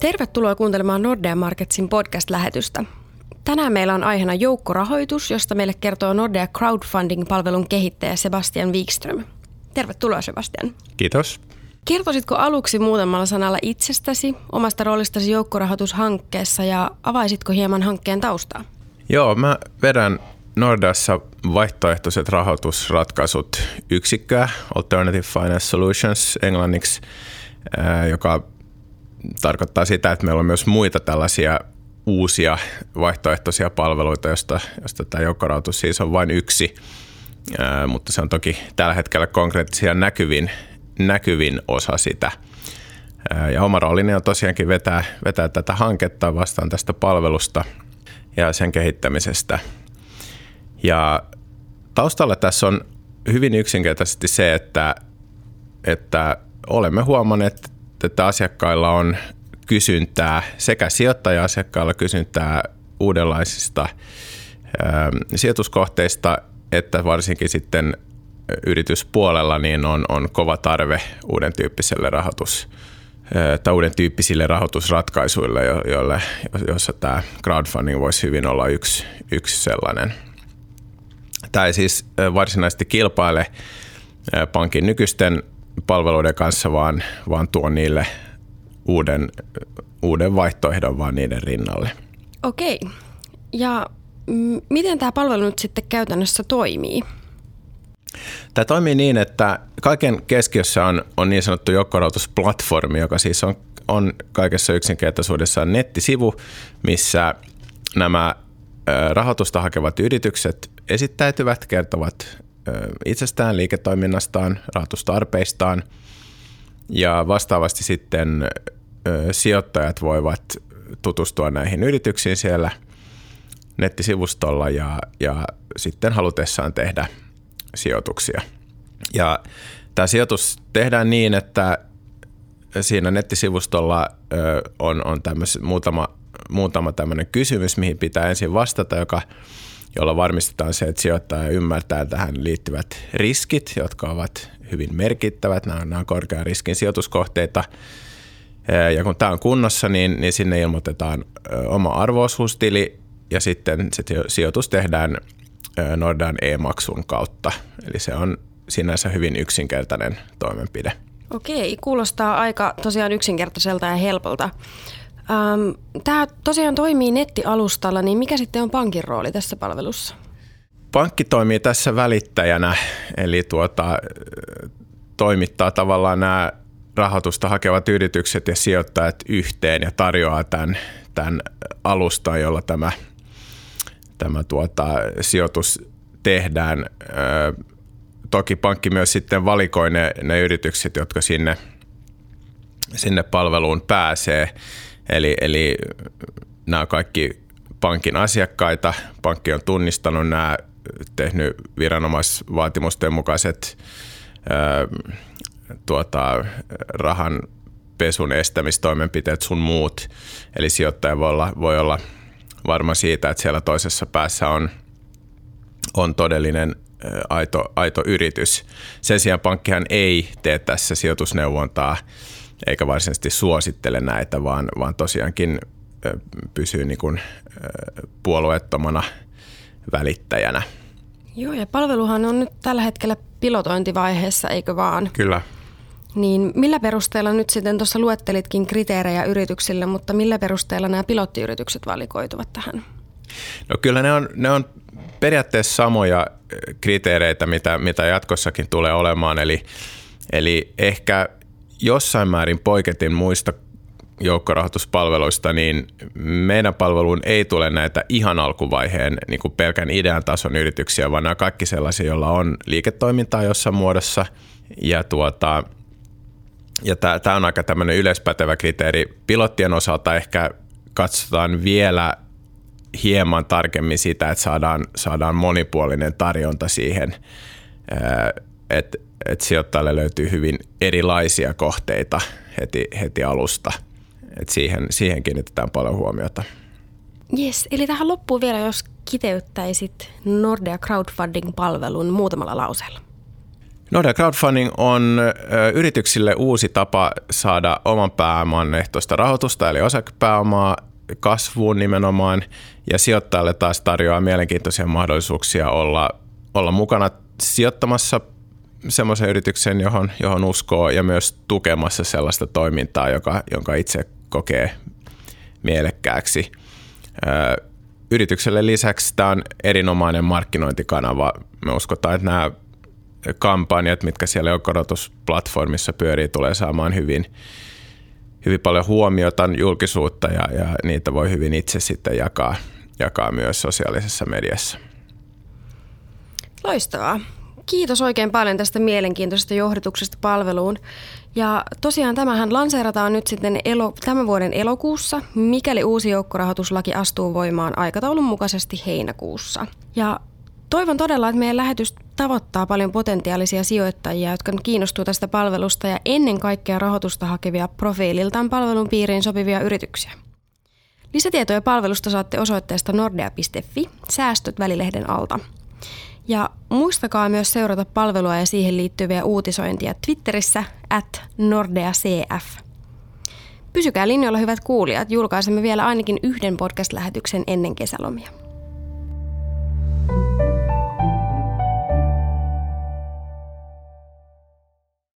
Tervetuloa kuuntelemaan Nordea Marketsin podcast-lähetystä. Tänään meillä on aiheena joukkorahoitus, josta meille kertoo Nordea Crowdfunding-palvelun kehittäjä Sebastian Wikström. Tervetuloa Sebastian. Kiitos. Kertoisitko aluksi muutamalla sanalla itsestäsi, omasta roolistasi joukkorahoitushankkeessa ja avaisitko hieman hankkeen taustaa? Joo, mä vedän Nordeassa vaihtoehtoiset rahoitusratkaisut yksikköä, Alternative Finance Solutions englanniksi, joka tarkoittaa sitä, että meillä on myös muita tällaisia uusia vaihtoehtoisia palveluita, josta, josta tämä joukkorahoitus siis on vain yksi, mutta se on toki tällä hetkellä konkreettisia näkyvin, näkyvin osa sitä. Ja oma roolini on tosiaankin vetää, vetää tätä hanketta vastaan tästä palvelusta ja sen kehittämisestä. Ja taustalla tässä on hyvin yksinkertaisesti se, että, että olemme huomanneet, että asiakkailla on kysyntää, sekä sijoittaja-asiakkailla kysyntää uudenlaisista ää, sijoituskohteista, että varsinkin sitten yrityspuolella niin on, on kova tarve uuden tyyppiselle rahoitus, tai uuden tyyppisille rahoitusratkaisuille, joille, jossa tämä crowdfunding voisi hyvin olla yksi, yksi sellainen. Tämä ei siis varsinaisesti kilpaile pankin nykyisten palveluiden kanssa, vaan, vaan tuo niille uuden, uuden vaihtoehdon vaan niiden rinnalle. Okei. Ja m- miten tämä palvelu nyt sitten käytännössä toimii? Tämä toimii niin, että kaiken keskiössä on, on niin sanottu joukkorahoitusplatformi, joka siis on, on kaikessa yksinkertaisuudessaan nettisivu, missä nämä rahoitusta hakevat yritykset esittäytyvät, kertovat itsestään, liiketoiminnastaan, rahoitustarpeistaan ja vastaavasti sitten sijoittajat voivat tutustua näihin yrityksiin siellä nettisivustolla ja, ja sitten halutessaan tehdä sijoituksia. Ja tämä sijoitus tehdään niin, että siinä nettisivustolla on, on muutama, muutama tämmöinen kysymys, mihin pitää ensin vastata, joka jolla varmistetaan se, että sijoittaja ymmärtää tähän liittyvät riskit, jotka ovat hyvin merkittävät. Nämä, nämä on korkean riskin sijoituskohteita. Ja kun tämä on kunnossa, niin, niin sinne ilmoitetaan oma arvoosuustili ja sitten se sijoitus tehdään Nordan e-maksun kautta. Eli se on sinänsä hyvin yksinkertainen toimenpide. Okei, kuulostaa aika tosiaan yksinkertaiselta ja helpolta. Ähm, Tämä tosiaan toimii nettialustalla, niin mikä sitten on pankin rooli tässä palvelussa? Pankki toimii tässä välittäjänä, eli tuota, toimittaa tavallaan nämä rahoitusta hakevat yritykset ja sijoittajat yhteen ja tarjoaa tämän, tämän alustan, jolla tämä, tämä tuota, sijoitus tehdään. Toki pankki myös sitten valikoi ne, ne yritykset, jotka sinne, sinne palveluun pääsee. Eli, eli nämä kaikki pankin asiakkaita. Pankki on tunnistanut nämä, tehnyt viranomaisvaatimusten mukaiset ää, tuota, rahan pesun estämistoimenpiteet sun muut. Eli sijoittaja voi olla, voi olla varma siitä, että siellä toisessa päässä on, on todellinen aito, aito yritys. Sen sijaan pankkihan ei tee tässä sijoitusneuvontaa eikä varsinaisesti suosittele näitä, vaan, vaan tosiaankin pysyy niin kuin puolueettomana välittäjänä. Joo, ja palveluhan on nyt tällä hetkellä pilotointivaiheessa, eikö vaan? Kyllä. Niin millä perusteella nyt sitten tuossa luettelitkin kriteerejä yrityksille, mutta millä perusteella nämä pilottiyritykset valikoituvat tähän? No kyllä ne on, ne on periaatteessa samoja kriteereitä, mitä, mitä jatkossakin tulee olemaan, eli, eli ehkä jossain määrin poiketin muista joukkorahoituspalveluista, niin meidän palveluun ei tule näitä ihan alkuvaiheen niin kuin pelkän idean tason yrityksiä, vaan nämä kaikki sellaisia, joilla on liiketoimintaa jossain muodossa. Ja, tuota, ja tämä on aika tämmöinen yleispätevä kriteeri. Pilottien osalta ehkä katsotaan vielä hieman tarkemmin sitä, että saadaan, saadaan monipuolinen tarjonta siihen, että että sijoittajalle löytyy hyvin erilaisia kohteita heti, heti alusta. Et siihen, siihen kiinnitetään paljon huomiota. Yes, eli tähän loppuun vielä, jos kiteyttäisit Nordea Crowdfunding-palvelun muutamalla lauseella. Nordea Crowdfunding on yrityksille uusi tapa saada oman pääoman ehtoista rahoitusta, eli osakepääomaa kasvuun nimenomaan, ja sijoittajalle taas tarjoaa mielenkiintoisia mahdollisuuksia olla, olla mukana sijoittamassa semmoisen yrityksen, johon, johon uskoo, ja myös tukemassa sellaista toimintaa, joka, jonka itse kokee mielekkääksi. Yritykselle lisäksi tämä on erinomainen markkinointikanava. Me uskotaan, että nämä kampanjat, mitkä siellä korotusplatformissa pyörii, tulee saamaan hyvin, hyvin paljon huomiota, julkisuutta ja, ja niitä voi hyvin itse sitten jakaa, jakaa myös sosiaalisessa mediassa. Loistavaa. Kiitos oikein paljon tästä mielenkiintoisesta johdatuksesta palveluun. Ja tosiaan tämähän lanseerataan nyt sitten elo, tämän vuoden elokuussa, mikäli uusi joukkorahoituslaki astuu voimaan aikataulun mukaisesti heinäkuussa. Ja toivon todella, että meidän lähetys tavoittaa paljon potentiaalisia sijoittajia, jotka kiinnostuu tästä palvelusta ja ennen kaikkea rahoitusta hakevia profiililtaan palvelun piiriin sopivia yrityksiä. Lisätietoja palvelusta saatte osoitteesta nordea.fi, säästöt välilehden alta. Ja muistakaa myös seurata palvelua ja siihen liittyviä uutisointia Twitterissä at nordeacf. Pysykää linjoilla hyvät kuulijat, julkaisemme vielä ainakin yhden podcast-lähetyksen ennen kesälomia.